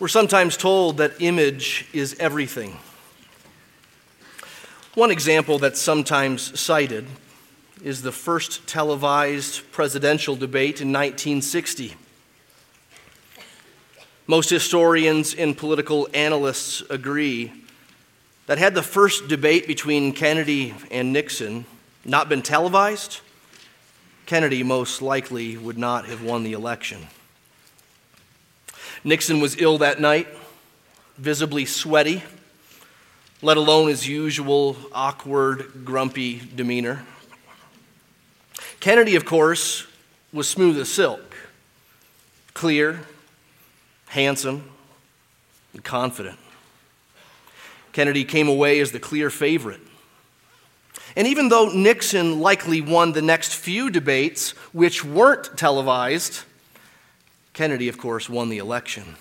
We're sometimes told that image is everything. One example that's sometimes cited is the first televised presidential debate in 1960. Most historians and political analysts agree that had the first debate between Kennedy and Nixon not been televised, Kennedy most likely would not have won the election. Nixon was ill that night, visibly sweaty, let alone his usual awkward, grumpy demeanor. Kennedy, of course, was smooth as silk, clear, handsome, and confident. Kennedy came away as the clear favorite. And even though Nixon likely won the next few debates, which weren't televised, Kennedy, of course, won the election.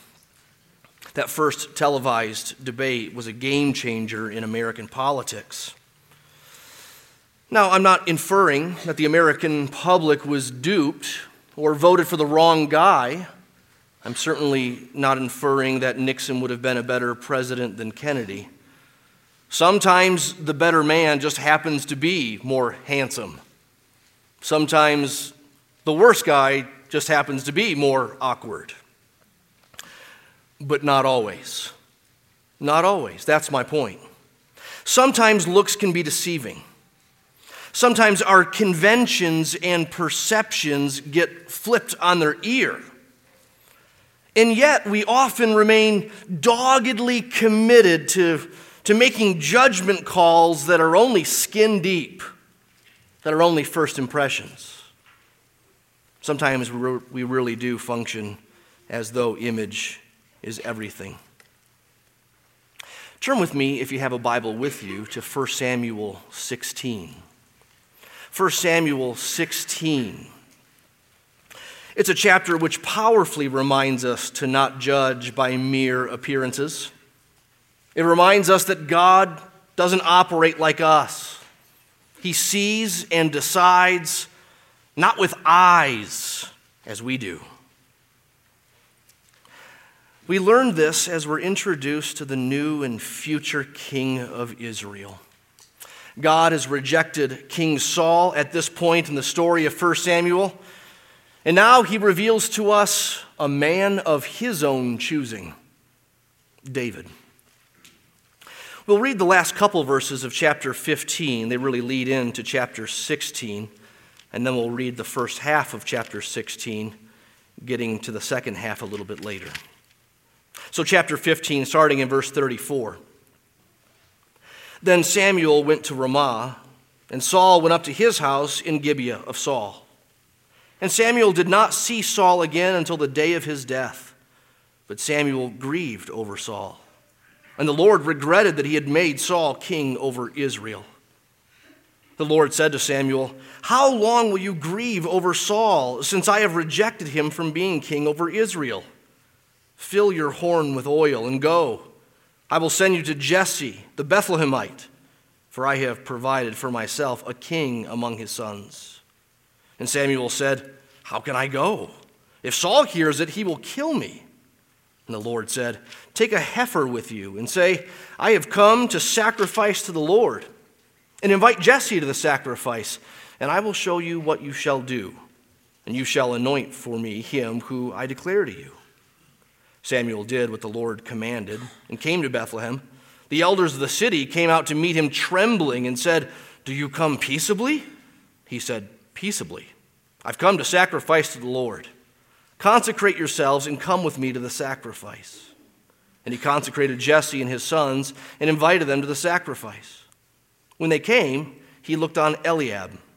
That first televised debate was a game changer in American politics. Now, I'm not inferring that the American public was duped or voted for the wrong guy. I'm certainly not inferring that Nixon would have been a better president than Kennedy. Sometimes the better man just happens to be more handsome. Sometimes the worse guy just happens to be more awkward. But not always. Not always. That's my point. Sometimes looks can be deceiving. Sometimes our conventions and perceptions get flipped on their ear. And yet, we often remain doggedly committed to, to making judgment calls that are only skin deep, that are only first impressions. Sometimes we really do function as though image is everything. Turn with me, if you have a Bible with you, to 1 Samuel 16. 1 Samuel 16. It's a chapter which powerfully reminds us to not judge by mere appearances. It reminds us that God doesn't operate like us. He sees and decides not with eyes as we do. We learn this as we're introduced to the new and future king of Israel. God has rejected King Saul at this point in the story of 1 Samuel, and now he reveals to us a man of his own choosing David. We'll read the last couple verses of chapter 15. They really lead into chapter 16 and then we'll read the first half of chapter 16, getting to the second half a little bit later. So, chapter 15, starting in verse 34. Then Samuel went to Ramah, and Saul went up to his house in Gibeah of Saul. And Samuel did not see Saul again until the day of his death. But Samuel grieved over Saul. And the Lord regretted that he had made Saul king over Israel. The Lord said to Samuel, How long will you grieve over Saul, since I have rejected him from being king over Israel? Fill your horn with oil and go. I will send you to Jesse, the Bethlehemite, for I have provided for myself a king among his sons. And Samuel said, How can I go? If Saul hears it, he will kill me. And the Lord said, Take a heifer with you and say, I have come to sacrifice to the Lord and invite Jesse to the sacrifice, and I will show you what you shall do. And you shall anoint for me him who I declare to you. Samuel did what the Lord commanded and came to Bethlehem. The elders of the city came out to meet him trembling and said, Do you come peaceably? He said, Peaceably. I've come to sacrifice to the Lord. Consecrate yourselves and come with me to the sacrifice. And he consecrated Jesse and his sons and invited them to the sacrifice. When they came, he looked on Eliab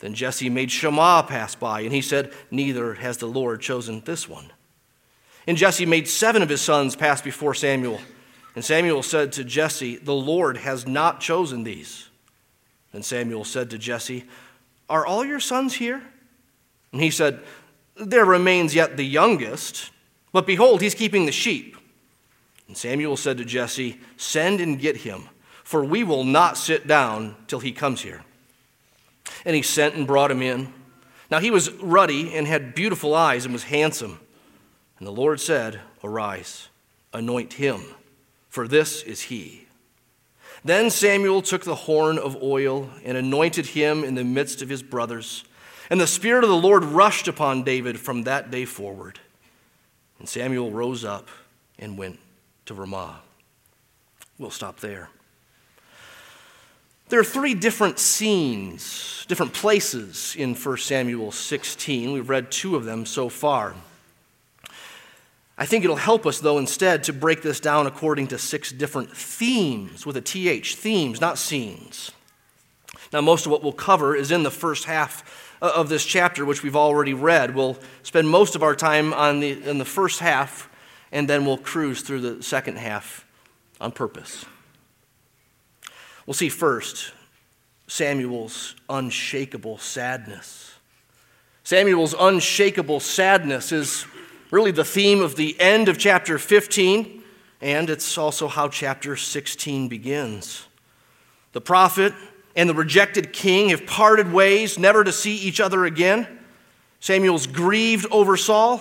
Then Jesse made Shammah pass by, and he said, Neither has the Lord chosen this one. And Jesse made seven of his sons pass before Samuel. And Samuel said to Jesse, The Lord has not chosen these. And Samuel said to Jesse, Are all your sons here? And he said, There remains yet the youngest, but behold, he's keeping the sheep. And Samuel said to Jesse, Send and get him, for we will not sit down till he comes here. And he sent and brought him in. Now he was ruddy and had beautiful eyes and was handsome. And the Lord said, Arise, anoint him, for this is he. Then Samuel took the horn of oil and anointed him in the midst of his brothers. And the Spirit of the Lord rushed upon David from that day forward. And Samuel rose up and went to Ramah. We'll stop there. There are three different scenes, different places in 1 Samuel 16. We've read two of them so far. I think it'll help us, though, instead to break this down according to six different themes with a TH, themes, not scenes. Now, most of what we'll cover is in the first half of this chapter, which we've already read. We'll spend most of our time on the, in the first half, and then we'll cruise through the second half on purpose. We'll see first Samuel's unshakable sadness. Samuel's unshakable sadness is really the theme of the end of chapter 15, and it's also how chapter 16 begins. The prophet and the rejected king have parted ways, never to see each other again. Samuel's grieved over Saul.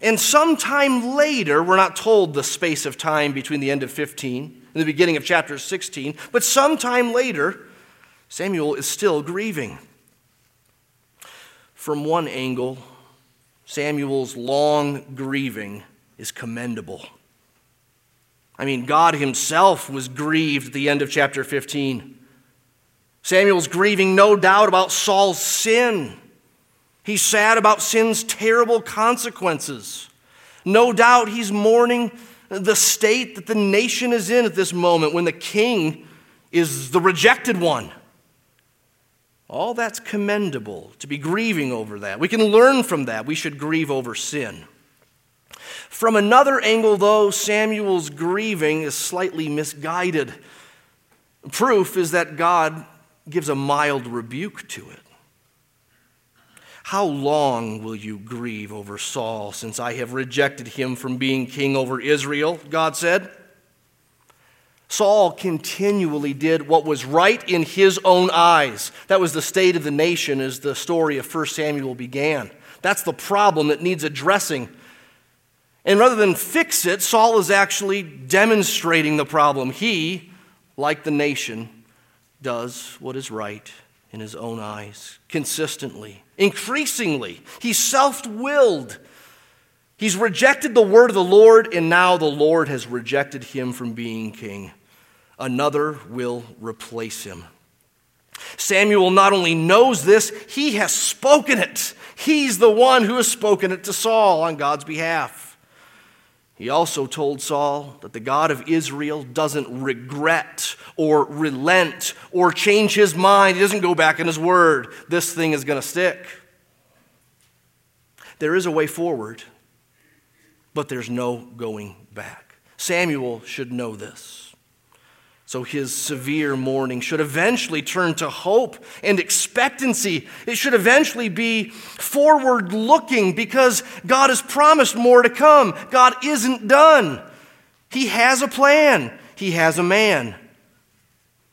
And sometime later, we're not told the space of time between the end of 15 and the beginning of chapter 16, but sometime later, Samuel is still grieving. From one angle, Samuel's long grieving is commendable. I mean, God himself was grieved at the end of chapter 15. Samuel's grieving, no doubt, about Saul's sin. He's sad about sin's terrible consequences. No doubt he's mourning the state that the nation is in at this moment when the king is the rejected one. All that's commendable to be grieving over that. We can learn from that. We should grieve over sin. From another angle, though, Samuel's grieving is slightly misguided. Proof is that God gives a mild rebuke to it. How long will you grieve over Saul, since I have rejected him from being king over Israel? God said. Saul continually did what was right in his own eyes. That was the state of the nation as the story of 1 Samuel began. That's the problem that needs addressing. And rather than fix it, Saul is actually demonstrating the problem. He, like the nation, does what is right in his own eyes consistently, increasingly. He's self willed. He's rejected the word of the Lord, and now the Lord has rejected him from being king. Another will replace him. Samuel not only knows this, he has spoken it. He's the one who has spoken it to Saul on God's behalf. He also told Saul that the God of Israel doesn't regret or relent or change his mind. He doesn't go back in his word. This thing is going to stick. There is a way forward but there's no going back. Samuel should know this. So his severe mourning should eventually turn to hope and expectancy. It should eventually be forward looking because God has promised more to come. God isn't done. He has a plan, He has a man.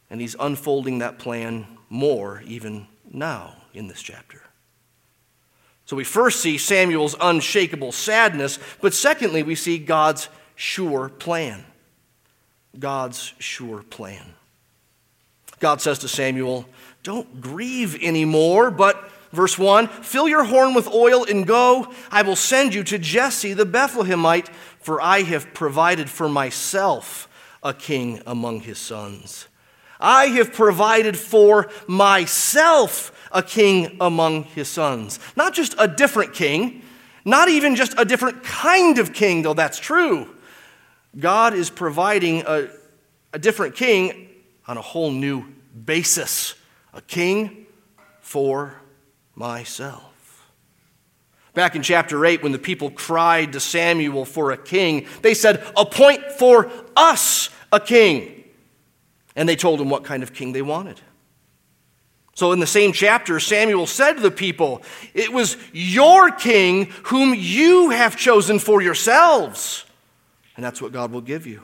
And He's unfolding that plan more even now in this chapter. So we first see Samuel's unshakable sadness, but secondly, we see God's sure plan. God's sure plan. God says to Samuel, Don't grieve anymore, but, verse 1, fill your horn with oil and go. I will send you to Jesse the Bethlehemite, for I have provided for myself a king among his sons. I have provided for myself a king among his sons. Not just a different king, not even just a different kind of king, though that's true. God is providing a, a different king on a whole new basis a king for myself. Back in chapter 8, when the people cried to Samuel for a king, they said, Appoint for us a king. And they told him what kind of king they wanted. So, in the same chapter, Samuel said to the people, It was your king whom you have chosen for yourselves. And that's what God will give you.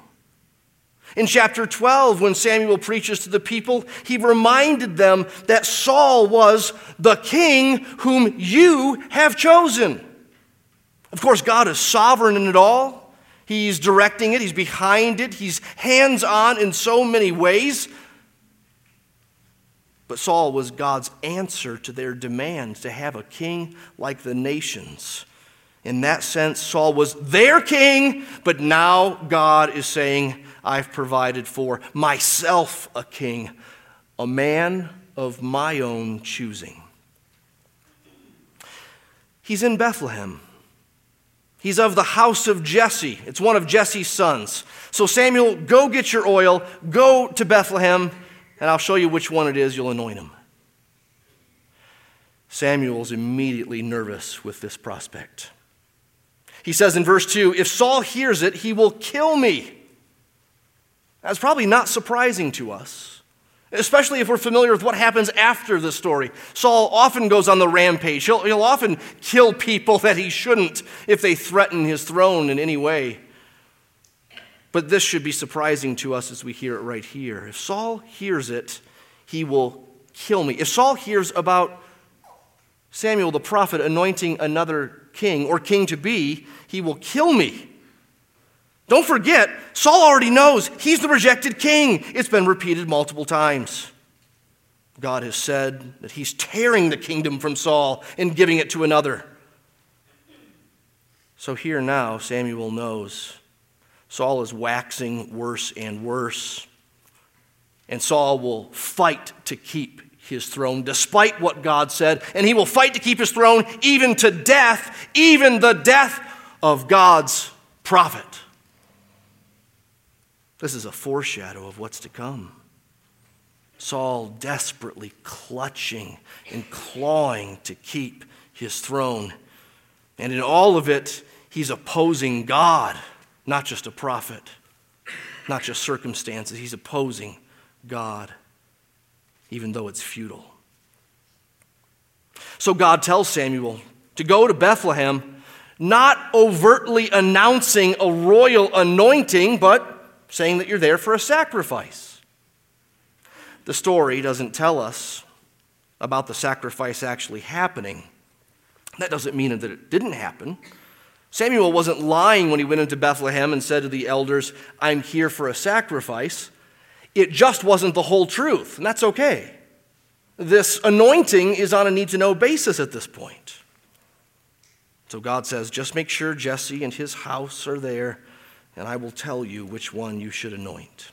In chapter 12, when Samuel preaches to the people, he reminded them that Saul was the king whom you have chosen. Of course, God is sovereign in it all. He's directing it, He's behind it, He's hands on in so many ways. But Saul was God's answer to their demand to have a king like the nations. In that sense, Saul was their king, but now God is saying, I've provided for myself a king, a man of my own choosing. He's in Bethlehem. He's of the house of Jesse. It's one of Jesse's sons. So, Samuel, go get your oil, go to Bethlehem, and I'll show you which one it is. You'll anoint him. Samuel's immediately nervous with this prospect. He says in verse 2 If Saul hears it, he will kill me. That's probably not surprising to us, especially if we're familiar with what happens after the story. Saul often goes on the rampage. He'll, he'll often kill people that he shouldn't if they threaten his throne in any way. But this should be surprising to us as we hear it right here. If Saul hears it, he will kill me. If Saul hears about Samuel the prophet anointing another king or king to be, he will kill me. Don't forget, Saul already knows he's the rejected king. It's been repeated multiple times. God has said that he's tearing the kingdom from Saul and giving it to another. So here now, Samuel knows Saul is waxing worse and worse. And Saul will fight to keep his throne despite what God said. And he will fight to keep his throne even to death, even the death of God's prophet. This is a foreshadow of what's to come. Saul desperately clutching and clawing to keep his throne. And in all of it, he's opposing God, not just a prophet, not just circumstances. He's opposing God, even though it's futile. So God tells Samuel to go to Bethlehem, not overtly announcing a royal anointing, but saying that you're there for a sacrifice. The story doesn't tell us about the sacrifice actually happening. That doesn't mean that it didn't happen. Samuel wasn't lying when he went into Bethlehem and said to the elders, I'm here for a sacrifice. It just wasn't the whole truth, and that's okay. This anointing is on a need to know basis at this point. So God says, just make sure Jesse and his house are there and I will tell you which one you should anoint.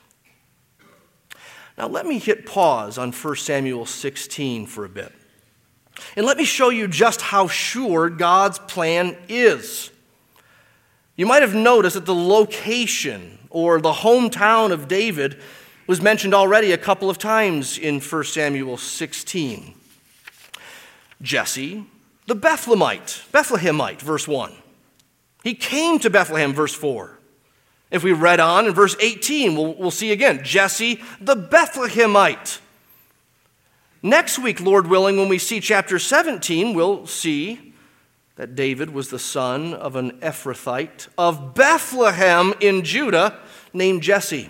Now, let me hit pause on 1 Samuel 16 for a bit. And let me show you just how sure God's plan is. You might have noticed that the location or the hometown of David was mentioned already a couple of times in 1 Samuel 16. Jesse, the Bethlehemite, Bethlehemite, verse 1. He came to Bethlehem, verse 4. If we read on in verse 18, we'll, we'll see again Jesse the Bethlehemite. Next week, Lord willing, when we see chapter 17, we'll see that David was the son of an Ephrathite of Bethlehem in Judah named Jesse.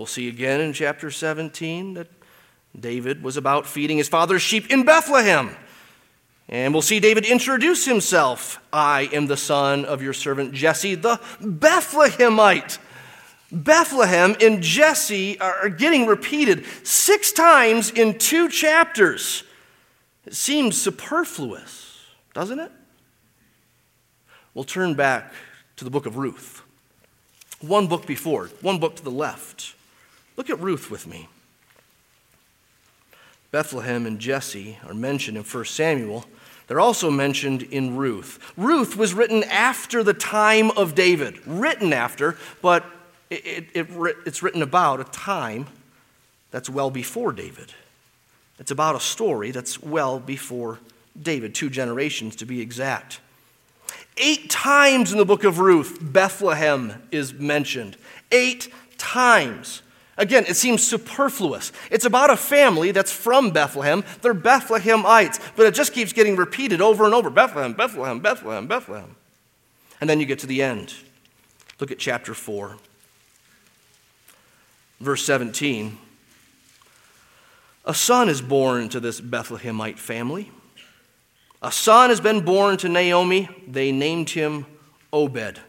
We'll see again in chapter 17 that David was about feeding his father's sheep in Bethlehem. And we'll see David introduce himself. I am the son of your servant Jesse, the Bethlehemite. Bethlehem and Jesse are getting repeated six times in two chapters. It seems superfluous, doesn't it? We'll turn back to the book of Ruth. One book before, one book to the left. Look at Ruth with me. Bethlehem and Jesse are mentioned in 1 Samuel. They're also mentioned in Ruth. Ruth was written after the time of David, written after, but it, it, it, it's written about a time that's well before David. It's about a story that's well before David, two generations to be exact. Eight times in the book of Ruth, Bethlehem is mentioned. Eight times. Again, it seems superfluous. It's about a family that's from Bethlehem. They're Bethlehemites, but it just keeps getting repeated over and over Bethlehem, Bethlehem, Bethlehem, Bethlehem. And then you get to the end. Look at chapter 4, verse 17. A son is born to this Bethlehemite family. A son has been born to Naomi. They named him Obed.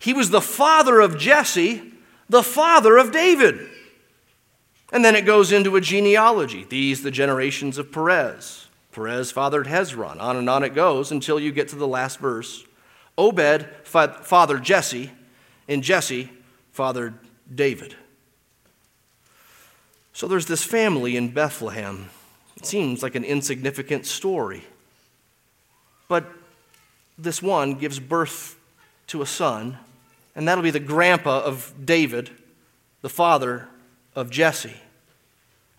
He was the father of Jesse the father of David. And then it goes into a genealogy. These, the generations of Perez. Perez fathered Hezron. On and on it goes until you get to the last verse. Obed fathered Jesse, and Jesse fathered David. So there's this family in Bethlehem. It seems like an insignificant story. But this one gives birth to a son and that'll be the grandpa of David, the father of Jesse.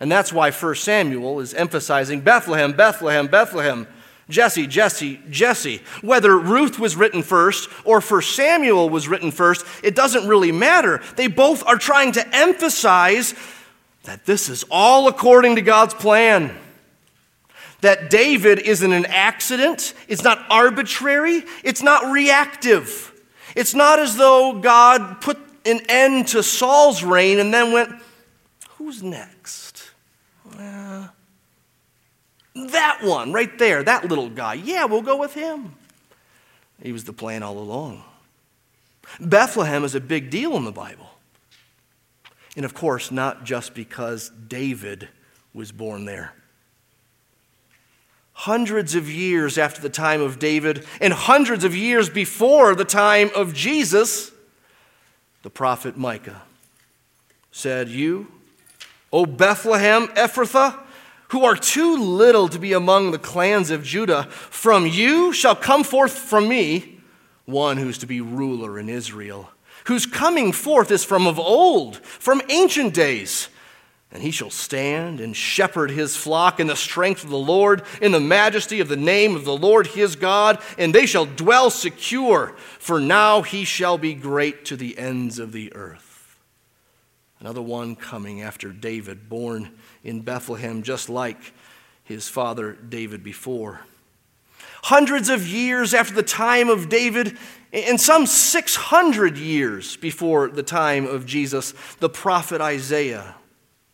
And that's why 1 Samuel is emphasizing Bethlehem, Bethlehem, Bethlehem. Jesse, Jesse, Jesse. Whether Ruth was written first or 1 Samuel was written first, it doesn't really matter. They both are trying to emphasize that this is all according to God's plan. That David isn't an accident, it's not arbitrary, it's not reactive. It's not as though God put an end to Saul's reign and then went, Who's next? That one right there, that little guy. Yeah, we'll go with him. He was the plan all along. Bethlehem is a big deal in the Bible. And of course, not just because David was born there hundreds of years after the time of David and hundreds of years before the time of Jesus, the prophet Micah said, You, O Bethlehem Ephrathah, who are too little to be among the clans of Judah, from you shall come forth from me one who's to be ruler in Israel, whose coming forth is from of old, from ancient days and he shall stand and shepherd his flock in the strength of the Lord, in the majesty of the name of the Lord his God, and they shall dwell secure, for now he shall be great to the ends of the earth. Another one coming after David, born in Bethlehem, just like his father David before. Hundreds of years after the time of David, and some 600 years before the time of Jesus, the prophet Isaiah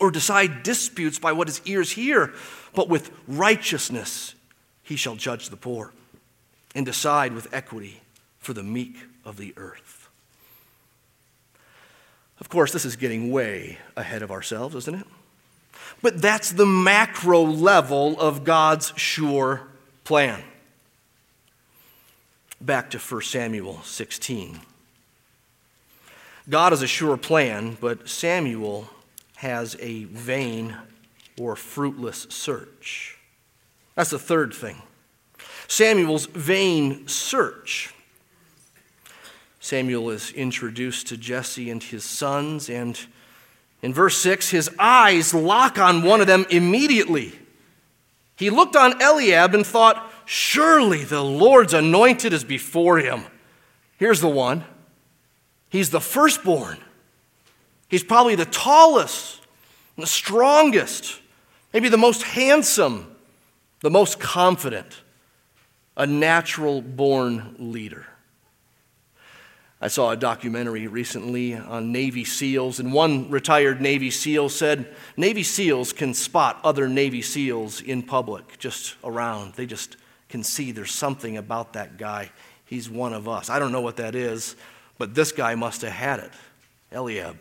or decide disputes by what his ears hear, but with righteousness he shall judge the poor and decide with equity for the meek of the earth. Of course, this is getting way ahead of ourselves, isn't it? But that's the macro level of God's sure plan. Back to 1 Samuel 16. God has a sure plan, but Samuel has a vain or fruitless search. That's the third thing. Samuel's vain search. Samuel is introduced to Jesse and his sons, and in verse 6, his eyes lock on one of them immediately. He looked on Eliab and thought, Surely the Lord's anointed is before him. Here's the one. He's the firstborn. He's probably the tallest, the strongest, maybe the most handsome, the most confident, a natural born leader. I saw a documentary recently on Navy SEALs, and one retired Navy SEAL said Navy SEALs can spot other Navy SEALs in public, just around. They just can see there's something about that guy. He's one of us. I don't know what that is, but this guy must have had it. Eliab.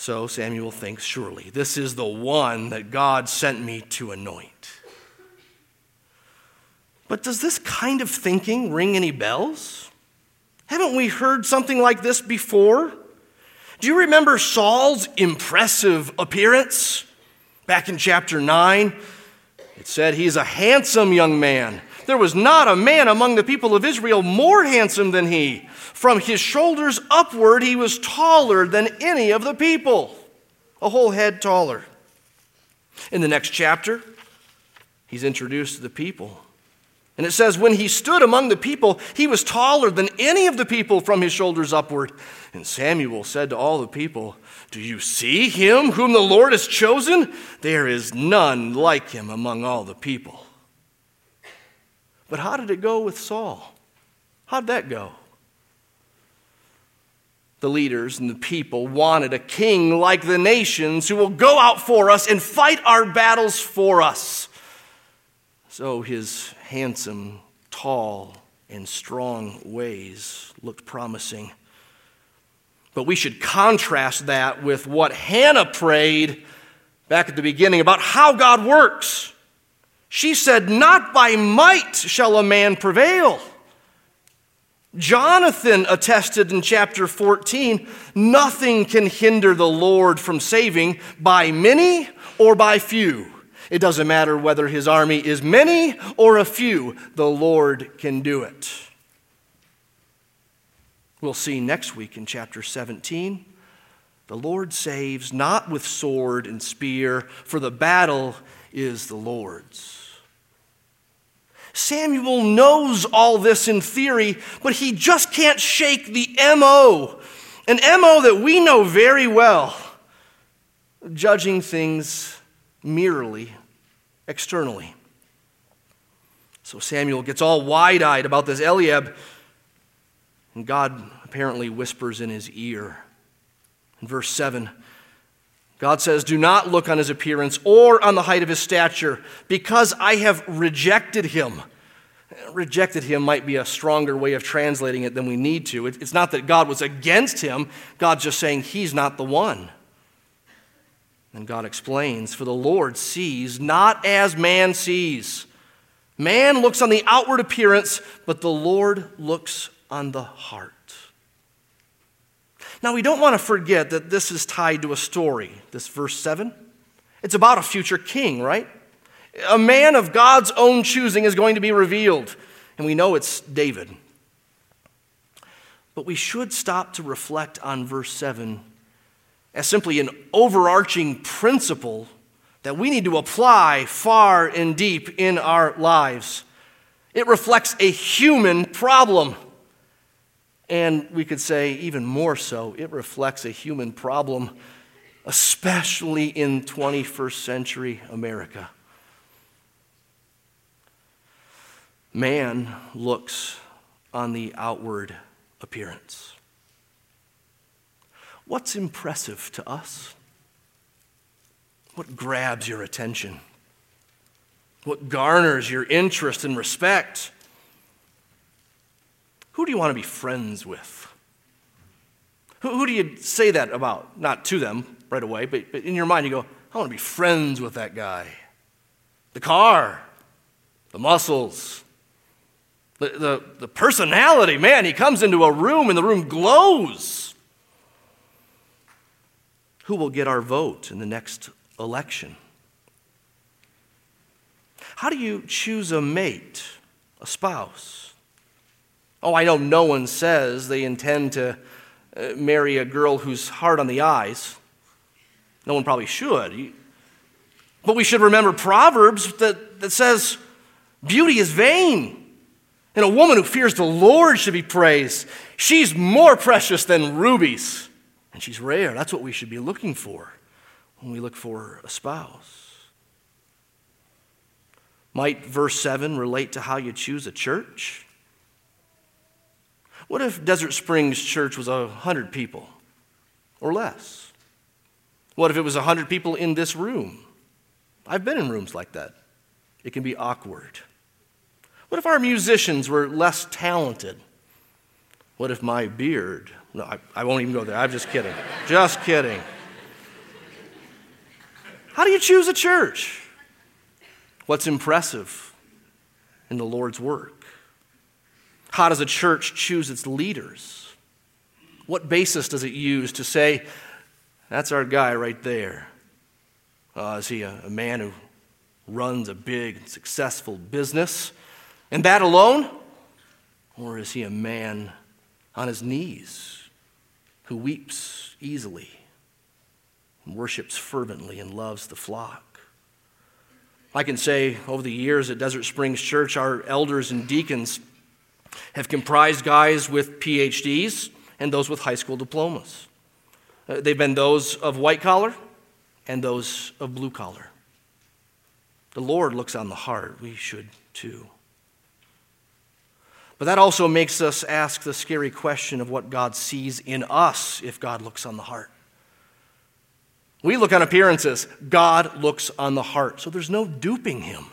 So Samuel thinks, surely this is the one that God sent me to anoint. But does this kind of thinking ring any bells? Haven't we heard something like this before? Do you remember Saul's impressive appearance? Back in chapter 9, it said he's a handsome young man. There was not a man among the people of Israel more handsome than he. From his shoulders upward, he was taller than any of the people, a whole head taller. In the next chapter, he's introduced to the people. And it says, when he stood among the people, he was taller than any of the people from his shoulders upward. And Samuel said to all the people, Do you see him whom the Lord has chosen? There is none like him among all the people. But how did it go with Saul? How'd that go? The leaders and the people wanted a king like the nations who will go out for us and fight our battles for us. So his handsome, tall, and strong ways looked promising. But we should contrast that with what Hannah prayed back at the beginning about how God works. She said, Not by might shall a man prevail. Jonathan attested in chapter 14 nothing can hinder the Lord from saving by many or by few. It doesn't matter whether his army is many or a few, the Lord can do it. We'll see next week in chapter 17. The Lord saves not with sword and spear, for the battle is the Lord's. Samuel knows all this in theory, but he just can't shake the MO, an MO that we know very well, judging things merely externally. So Samuel gets all wide eyed about this Eliab, and God apparently whispers in his ear. In verse 7, God says, Do not look on his appearance or on the height of his stature, because I have rejected him. Rejected him might be a stronger way of translating it than we need to. It's not that God was against him, God's just saying he's not the one. And God explains, For the Lord sees not as man sees. Man looks on the outward appearance, but the Lord looks on the heart. Now, we don't want to forget that this is tied to a story, this verse 7. It's about a future king, right? A man of God's own choosing is going to be revealed, and we know it's David. But we should stop to reflect on verse 7 as simply an overarching principle that we need to apply far and deep in our lives. It reflects a human problem. And we could say, even more so, it reflects a human problem, especially in 21st century America. Man looks on the outward appearance. What's impressive to us? What grabs your attention? What garners your interest and respect? Who do you want to be friends with? Who, who do you say that about? Not to them right away, but, but in your mind you go, I want to be friends with that guy. The car, the muscles, the, the, the personality. Man, he comes into a room and the room glows who will get our vote in the next election? How do you choose a mate, a spouse? Oh, I know no one says they intend to uh, marry a girl who's hard on the eyes. No one probably should. But we should remember Proverbs that, that says beauty is vain. And a woman who fears the Lord should be praised. She's more precious than rubies. And she's rare. That's what we should be looking for when we look for a spouse. Might verse 7 relate to how you choose a church? What if Desert Springs Church was 100 people or less? What if it was 100 people in this room? I've been in rooms like that. It can be awkward. What if our musicians were less talented? What if my beard no, I, I won't even go there. I'm just kidding. just kidding. How do you choose a church? What's impressive? in the Lord's work? How does a church choose its leaders? What basis does it use to say, that's our guy right there? Uh, is he a, a man who runs a big and successful business? And that alone? Or is he a man on his knees who weeps easily, and worships fervently, and loves the flock? I can say over the years at Desert Springs Church, our elders and deacons have comprised guys with PhDs and those with high school diplomas. Uh, they've been those of white collar and those of blue collar. The Lord looks on the heart. We should too. But that also makes us ask the scary question of what God sees in us if God looks on the heart. We look on appearances, God looks on the heart. So there's no duping him.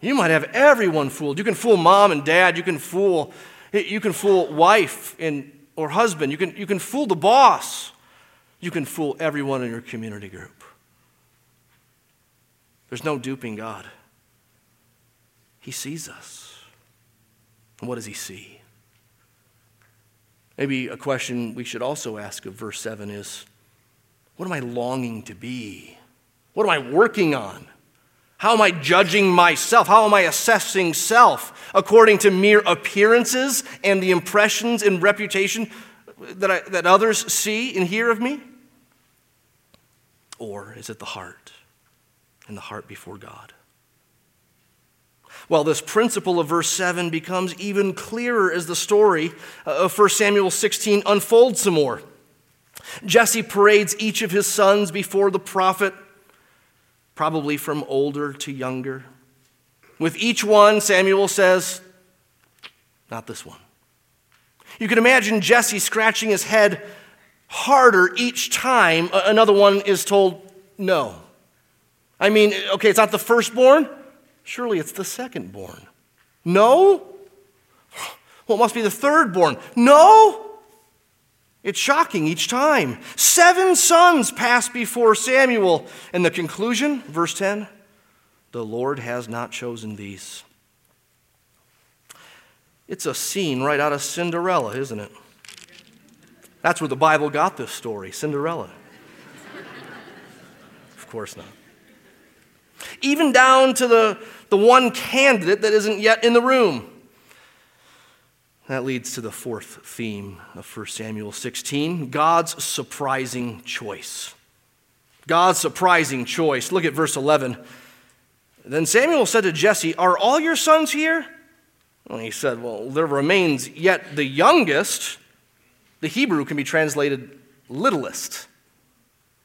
You might have everyone fooled. You can fool mom and dad, you can fool you can fool wife and or husband, you can, you can fool the boss. You can fool everyone in your community group. There's no duping God. He sees us. And what does he see? Maybe a question we should also ask of verse 7 is what am I longing to be? What am I working on? How am I judging myself? How am I assessing self according to mere appearances and the impressions and reputation that, I, that others see and hear of me? Or is it the heart and the heart before God? Well, this principle of verse 7 becomes even clearer as the story of 1 Samuel 16 unfolds some more. Jesse parades each of his sons before the prophet, probably from older to younger. With each one, Samuel says, Not this one. You can imagine Jesse scratching his head harder each time another one is told no. I mean, okay, it's not the firstborn. Surely it's the second-born. No? Well, it must be the third-born. No? It's shocking each time. Seven sons pass before Samuel. And the conclusion, verse 10 the Lord has not chosen these. It's a scene right out of Cinderella, isn't it? That's where the Bible got this story Cinderella. of course not even down to the, the one candidate that isn't yet in the room. That leads to the fourth theme of 1 Samuel 16 God's surprising choice. God's surprising choice. Look at verse 11. Then Samuel said to Jesse, Are all your sons here? And he said, Well, there remains yet the youngest. The Hebrew can be translated littlest.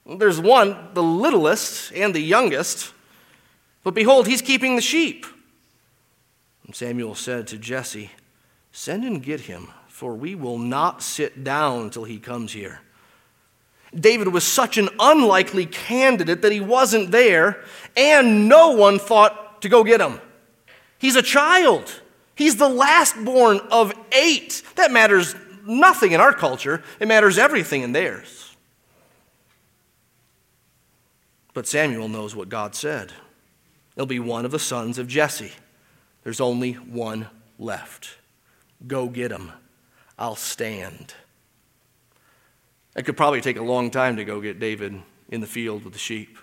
There's one, the littlest, and the youngest. But behold, he's keeping the sheep. And Samuel said to Jesse, Send and get him, for we will not sit down till he comes here. David was such an unlikely candidate that he wasn't there, and no one thought to go get him. He's a child. He's the last born of eight. That matters nothing in our culture, it matters everything in theirs. But Samuel knows what God said. It'll be one of the sons of Jesse. There's only one left. Go get him. I'll stand. It could probably take a long time to go get David in the field with the sheep.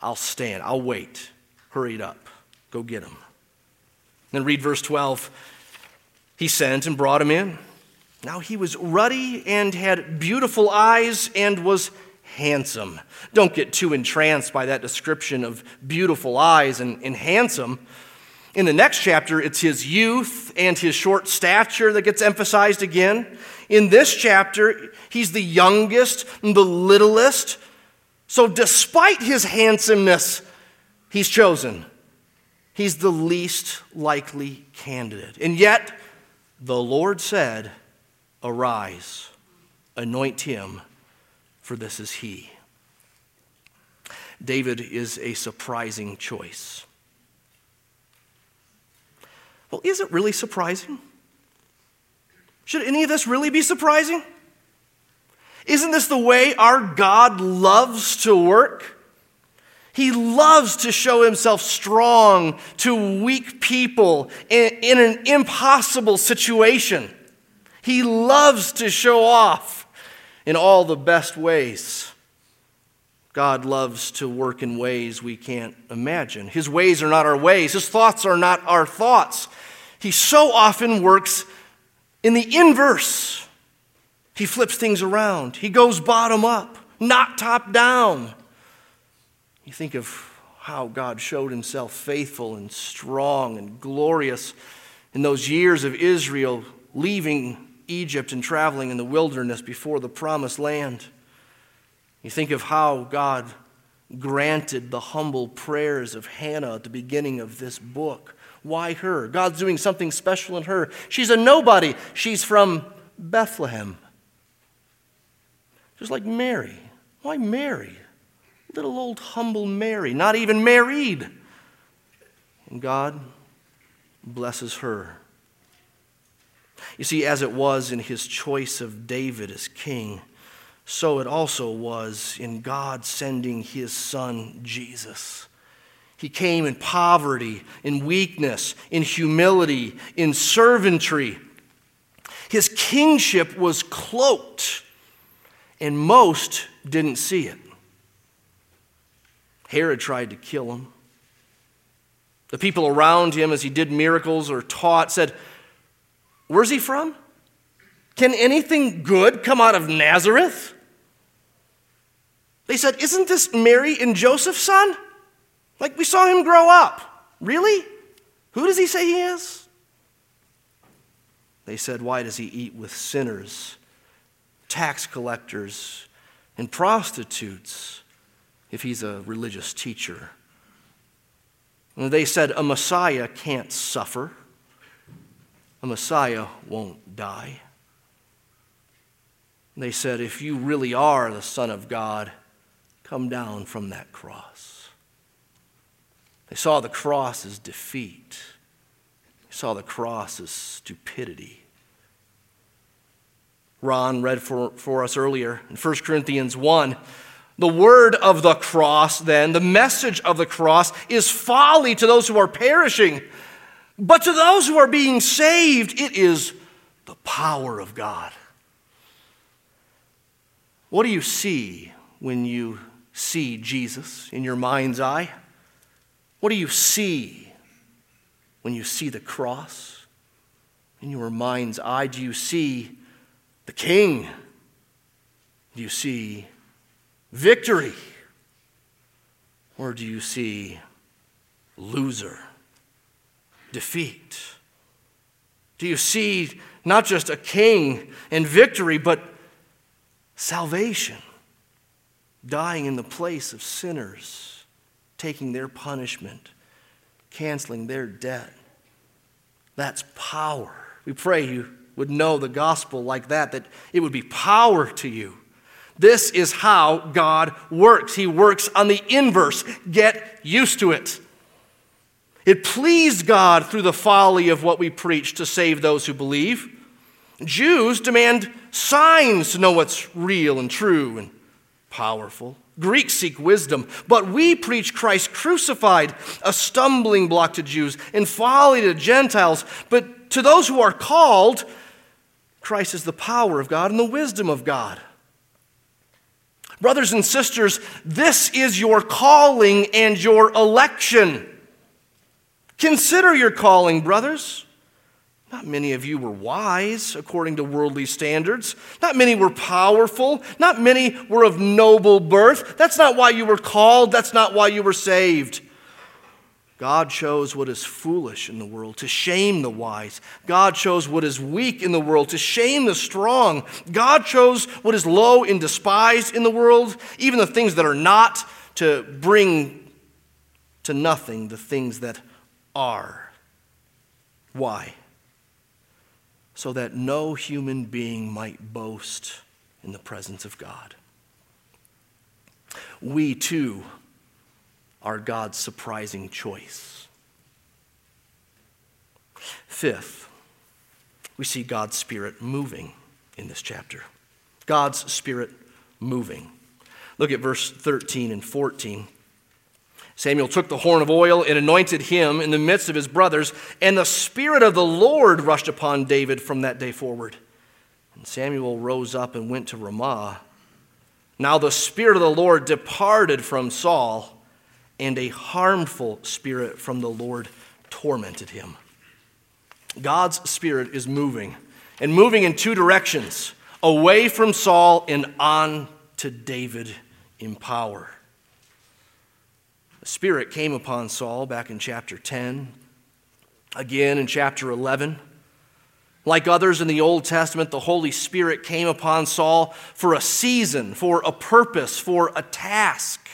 I'll stand. I'll wait. Hurry it up. Go get him. Then read verse 12. He sent and brought him in. Now he was ruddy and had beautiful eyes and was handsome. Don't get too entranced by that description of beautiful eyes and, and handsome. In the next chapter, it's his youth and his short stature that gets emphasized again. In this chapter, he's the youngest and the littlest. So, despite his handsomeness, he's chosen. He's the least likely candidate. And yet, the Lord said, Arise, anoint him for this is he. David is a surprising choice. Well, is it really surprising? Should any of this really be surprising? Isn't this the way our God loves to work? He loves to show himself strong to weak people in, in, an impossible situation. He loves to show off in all the best ways. God loves to work in ways we can't imagine. His ways are not our ways, His thoughts are not our thoughts. He so often works in the inverse. He flips things around, He goes bottom up, not top down. You think of how God showed Himself faithful and strong and glorious in those years of Israel leaving Egypt and traveling in the wilderness before the promised land. You think of how God granted the humble prayers of Hannah at the beginning of this book. Why her? God's doing something special in her. She's a nobody. She's from Bethlehem. Just like Mary. Why Mary? Little old humble Mary, not even married. And God blesses her. You see, as it was in his choice of David as king, so it also was in God sending his son Jesus. He came in poverty, in weakness, in humility, in servantry. His kingship was cloaked, and most didn't see it. Herod tried to kill him. The people around him, as he did miracles or taught, said, Where's he from? Can anything good come out of Nazareth? They said, Isn't this Mary and Joseph's son? Like we saw him grow up. Really? Who does he say he is? They said, Why does he eat with sinners, tax collectors, and prostitutes if he's a religious teacher? And they said, A Messiah can't suffer a Messiah won't die. They said, If you really are the Son of God, come down from that cross. They saw the cross as defeat, they saw the cross as stupidity. Ron read for, for us earlier in 1 Corinthians 1. The word of the cross, then, the message of the cross, is folly to those who are perishing but to those who are being saved, it is the power of God. What do you see when you see Jesus in your mind's eye? What do you see when you see the cross in your mind's eye? Do you see the King? Do you see victory? Or do you see loser? defeat? Do you see not just a king and victory, but salvation, dying in the place of sinners, taking their punishment, canceling their debt? That's power. We pray you would know the gospel like that, that it would be power to you. This is how God works. He works on the inverse. Get used to it. It pleased God through the folly of what we preach to save those who believe. Jews demand signs to know what's real and true and powerful. Greeks seek wisdom, but we preach Christ crucified, a stumbling block to Jews and folly to Gentiles. But to those who are called, Christ is the power of God and the wisdom of God. Brothers and sisters, this is your calling and your election. Consider your calling, brothers. Not many of you were wise according to worldly standards. Not many were powerful. Not many were of noble birth. That's not why you were called. That's not why you were saved. God chose what is foolish in the world to shame the wise. God chose what is weak in the world to shame the strong. God chose what is low and despised in the world, even the things that are not, to bring to nothing the things that are. Why? So that no human being might boast in the presence of God. We too are God's surprising choice. Fifth, we see God's Spirit moving in this chapter. God's Spirit moving. Look at verse 13 and 14. Samuel took the horn of oil and anointed him in the midst of his brothers, and the Spirit of the Lord rushed upon David from that day forward. And Samuel rose up and went to Ramah. Now the Spirit of the Lord departed from Saul, and a harmful spirit from the Lord tormented him. God's Spirit is moving, and moving in two directions away from Saul and on to David in power. Spirit came upon Saul back in chapter 10, again in chapter 11. Like others in the Old Testament, the Holy Spirit came upon Saul for a season, for a purpose, for a task.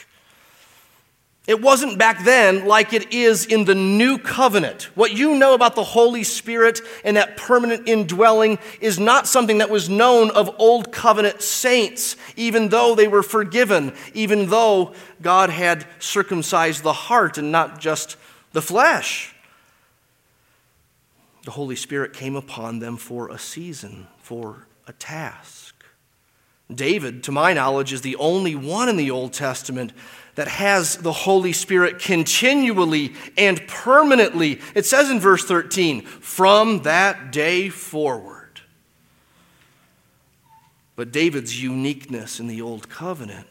It wasn't back then like it is in the new covenant. What you know about the Holy Spirit and that permanent indwelling is not something that was known of old covenant saints, even though they were forgiven, even though God had circumcised the heart and not just the flesh. The Holy Spirit came upon them for a season, for a task. David, to my knowledge, is the only one in the Old Testament that has the Holy Spirit continually and permanently. It says in verse 13, from that day forward. But David's uniqueness in the Old Covenant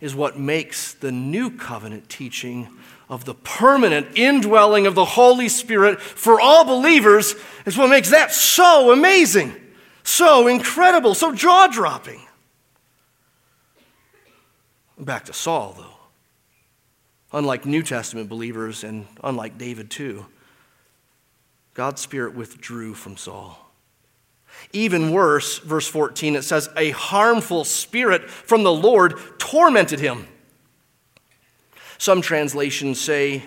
is what makes the New Covenant teaching of the permanent indwelling of the Holy Spirit for all believers is what makes that so amazing, so incredible, so jaw dropping. Back to Saul, though. Unlike New Testament believers, and unlike David, too, God's Spirit withdrew from Saul. Even worse, verse 14, it says, A harmful spirit from the Lord tormented him. Some translations say,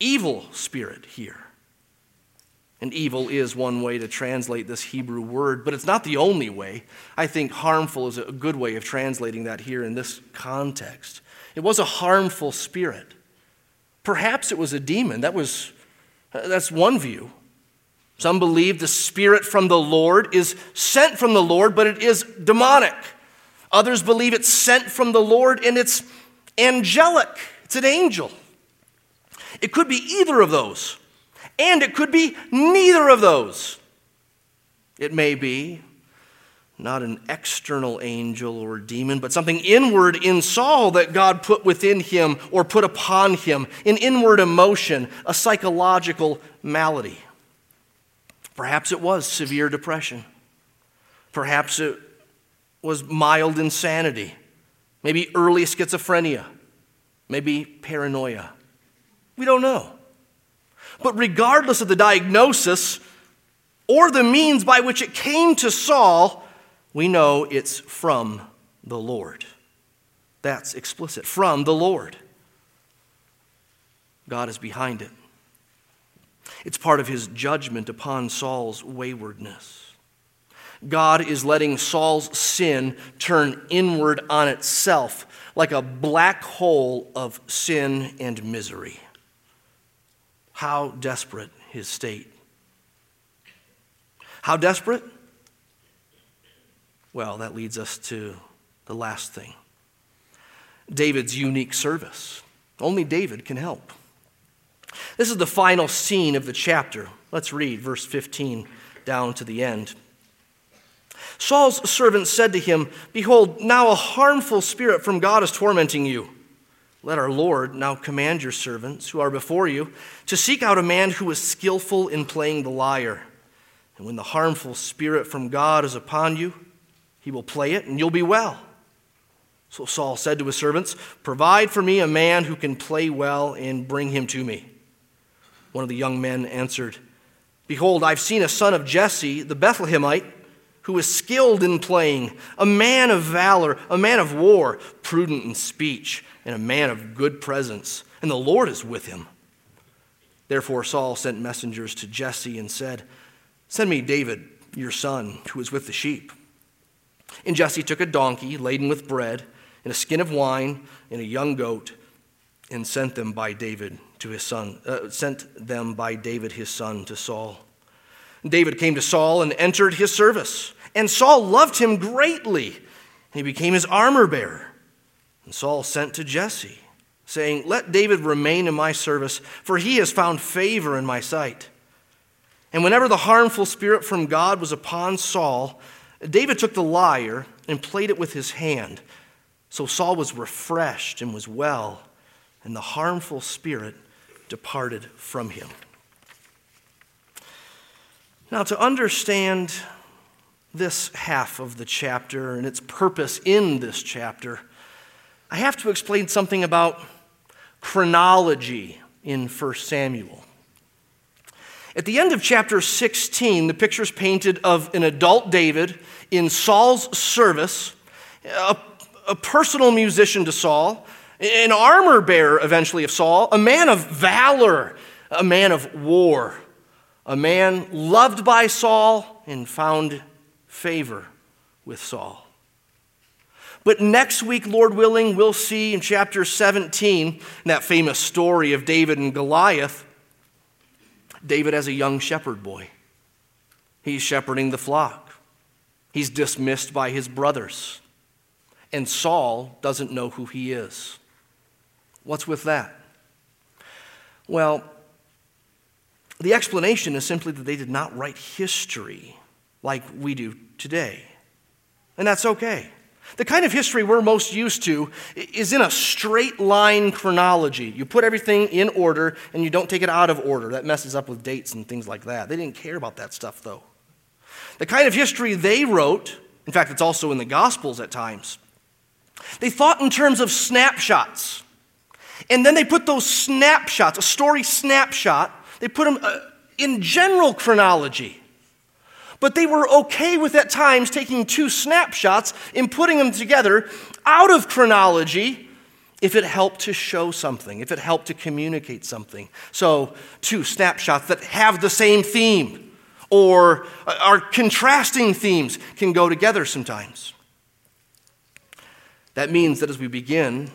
evil spirit here. And evil is one way to translate this Hebrew word, but it's not the only way. I think harmful is a good way of translating that here in this context. It was a harmful spirit. Perhaps it was a demon. That was uh, that's one view. Some believe the spirit from the Lord is sent from the Lord, but it is demonic. Others believe it's sent from the Lord and it's angelic. It's an angel. It could be either of those. And it could be neither of those. It may be not an external angel or demon, but something inward in Saul that God put within him or put upon him, an inward emotion, a psychological malady. Perhaps it was severe depression. Perhaps it was mild insanity, maybe early schizophrenia, maybe paranoia. We don't know. But regardless of the diagnosis or the means by which it came to Saul, we know it's from the Lord. That's explicit. From the Lord. God is behind it. It's part of his judgment upon Saul's waywardness. God is letting Saul's sin turn inward on itself like a black hole of sin and misery how desperate his state. How desperate? Well, that leads us to the last thing David's unique service. Only David can help. This is the final scene of the chapter. Let's read verse 15 down to the end. Saul's servant said to him, Behold, now a harmful spirit from God is tormenting you. Let our Lord now command your servants who are before you to seek out a man who is skillful in playing the lyre. And when the harmful spirit from God is upon you, he will play it and you'll be well. So Saul said to his servants, Provide for me a man who can play well and bring him to me. One of the young men answered, Behold, I've seen a son of Jesse, the Bethlehemite, who is skilled in playing, a man of valor, a man of war, prudent in speech and a man of good presence, and the Lord is with him. Therefore, Saul sent messengers to Jesse and said, Send me David, your son, who is with the sheep. And Jesse took a donkey laden with bread, and a skin of wine, and a young goat, and sent them by David to his son, uh, sent them by David his son to Saul. David came to Saul and entered his service, and Saul loved him greatly. He became his armor bearer. And Saul sent to Jesse. saying, Let David remain in my service, for he has found favor in my sight. And whenever the harmful spirit from God was upon Saul, David took the lyre and played it with his hand. So Saul was refreshed and was well, and the harmful spirit departed from him. Now, to understand this half of the chapter and its purpose in this chapter, I have to explain something about chronology in 1 Samuel. At the end of chapter 16, the picture is painted of an adult David in Saul's service, a, a, personal musician to Saul, an armor bearer eventually of Saul, a man of valor, a man of war, a man loved by Saul and found favor with Saul. But next week, Lord willing, we'll see in chapter 17, that famous story of David and Goliath, David as a young shepherd boy. He's shepherding the flock. He's dismissed by his brothers. And Saul doesn't know who he is. What's with that? Well, the explanation is simply that they did not write history like we do today. And that's okay. The kind of history we're most used to is in a straight line chronology. You put everything in order and you don't take it out of order. That messes up with dates and things like that. They didn't care about that stuff, though. The kind of history they wrote, in fact, it's also in the Gospels at times, they thought in terms of snapshots. And then they put those snapshots, a story snapshot, they put them uh, in general chronology. But they were okay with at times taking two snapshots and putting them together out of chronology if it helped to show something, if it helped to communicate something. So, two snapshots that have the same theme or are contrasting themes can go together sometimes. That means that as we begin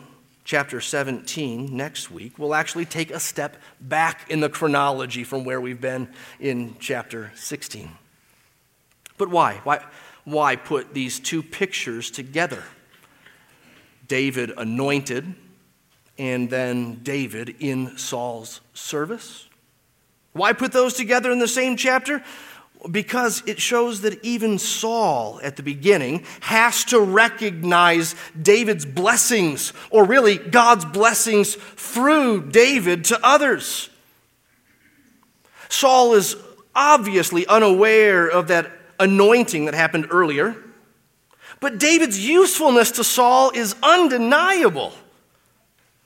chapter 17 next week, we'll actually take a step back in the chronology from where we've been in chapter 16. But why? Why, why put these two pictures together? David anointed, and then David in Saul's service? Why put those together in the same chapter? Because it shows that even Saul at the beginning has to recognize David's blessings, or really God's blessings through David to others. Saul is obviously unaware of that anointing that happened earlier. But David's usefulness to Saul is undeniable.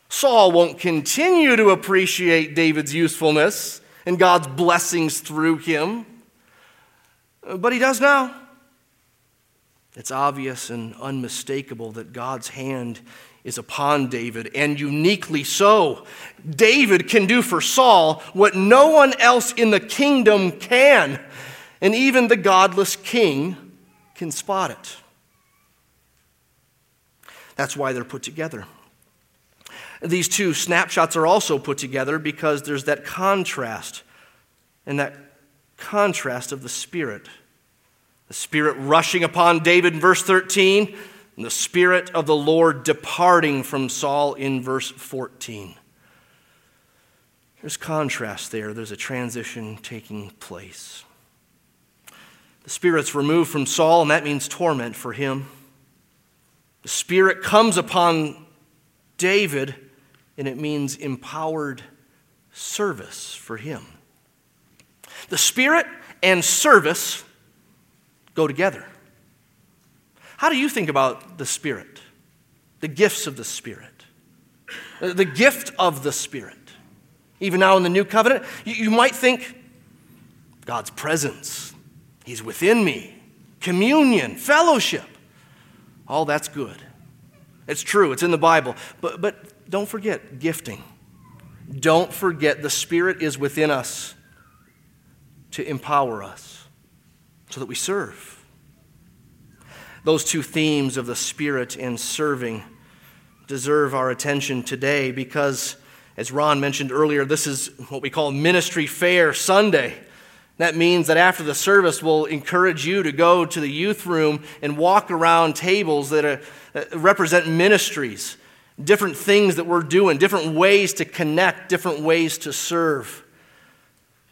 Saul won't continue to appreciate David's usefulness and God's blessings through him, but he does now. It's obvious and unmistakable that God's hand is upon David, and uniquely so. David can do for Saul what no one else in the kingdom can and even the godless king can spot it. That's why they're put together. These two snapshots are also put together because there's that contrast, and that contrast of the Spirit. The Spirit rushing upon David in verse 13, and the Spirit of the Lord departing from Saul in verse 14. There's contrast there, there's a transition taking place. The Spirit's removed from Saul, and that means torment for him. The Spirit comes upon David, and it means empowered service for him. The Spirit and service go together. How do you think about the Spirit? The gifts of the Spirit? The gift of the Spirit. Even now in the new covenant, you might think God's presence, He's within me. Communion, fellowship. All that's good. It's true, it's in the Bible. But, but don't forget gifting. Don't forget the Spirit is within us to empower us so that we serve. Those two themes of the Spirit and serving deserve our attention today because, as Ron mentioned earlier, this is what we call Ministry Fair Sunday. That means that after the service, we'll encourage you to go to the youth room and walk around tables that, are, that represent ministries. different things that we're doing, different ways to connect, different ways to serve.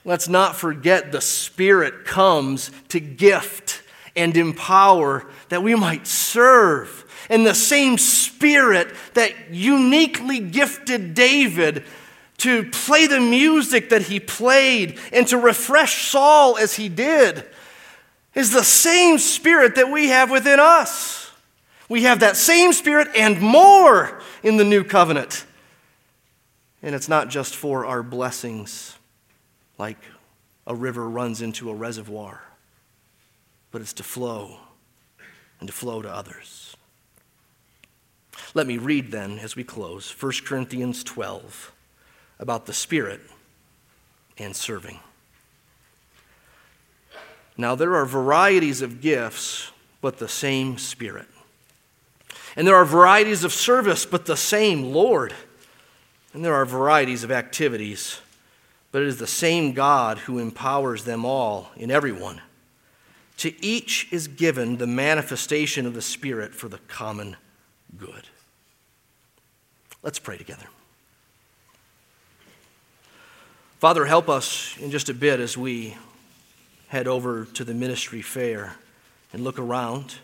Let's not forget the Spirit comes to gift and empower that we might serve. And the same Spirit that uniquely gifted David to play the music that he played and to refresh Saul as he did is the same Spirit that we have within us. We have that same Spirit and more in the new covenant. And it's not just for our blessings, like a river runs into a reservoir, but it's to flow and to flow to others. Let me read then as we close 1 Corinthians 12 about the Spirit and serving. Now, there are varieties of gifts, but the same Spirit. And there are varieties of service, but the same Lord. And there are varieties of activities, but it is the same God who empowers them all in everyone. To each is given the manifestation of the Spirit for the common good. Let's pray together. Father, help us in just a bit as we head over to the ministry fair and look around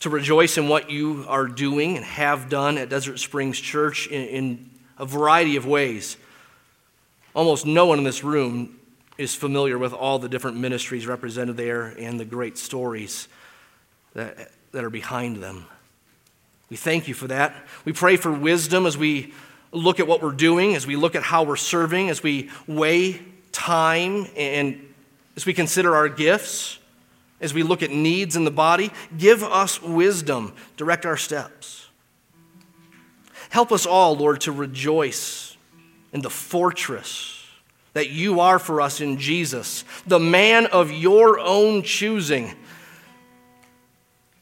to rejoice in what you are doing and have done at Desert Springs Church in, in a variety of ways. Almost no one in this room is familiar with all the different ministries represented there and the great stories that, that are behind them. We thank you for that. We pray for wisdom as we look at what we're doing, as we look at how we're serving, as we weigh time, and as we consider our gifts as we look at needs in the body. Give us wisdom, direct our steps. Help us all, Lord, to rejoice in the fortress that you are for us in Jesus, the man of your own choosing.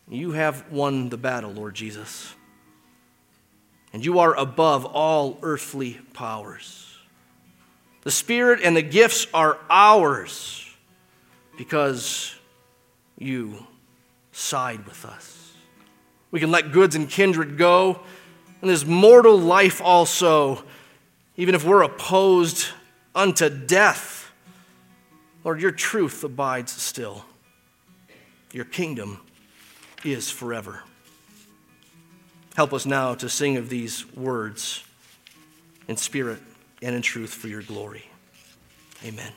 You have won the battle, Lord Jesus. And you are above all earthly powers. The Spirit and the gifts are ours because you side with us. We can let goods and kindred go, and this mortal life also, even if we're opposed unto death. Lord, your truth abides still. Your kingdom is forever. Help us now to sing of these words in spirit and in truth for your glory. Amen.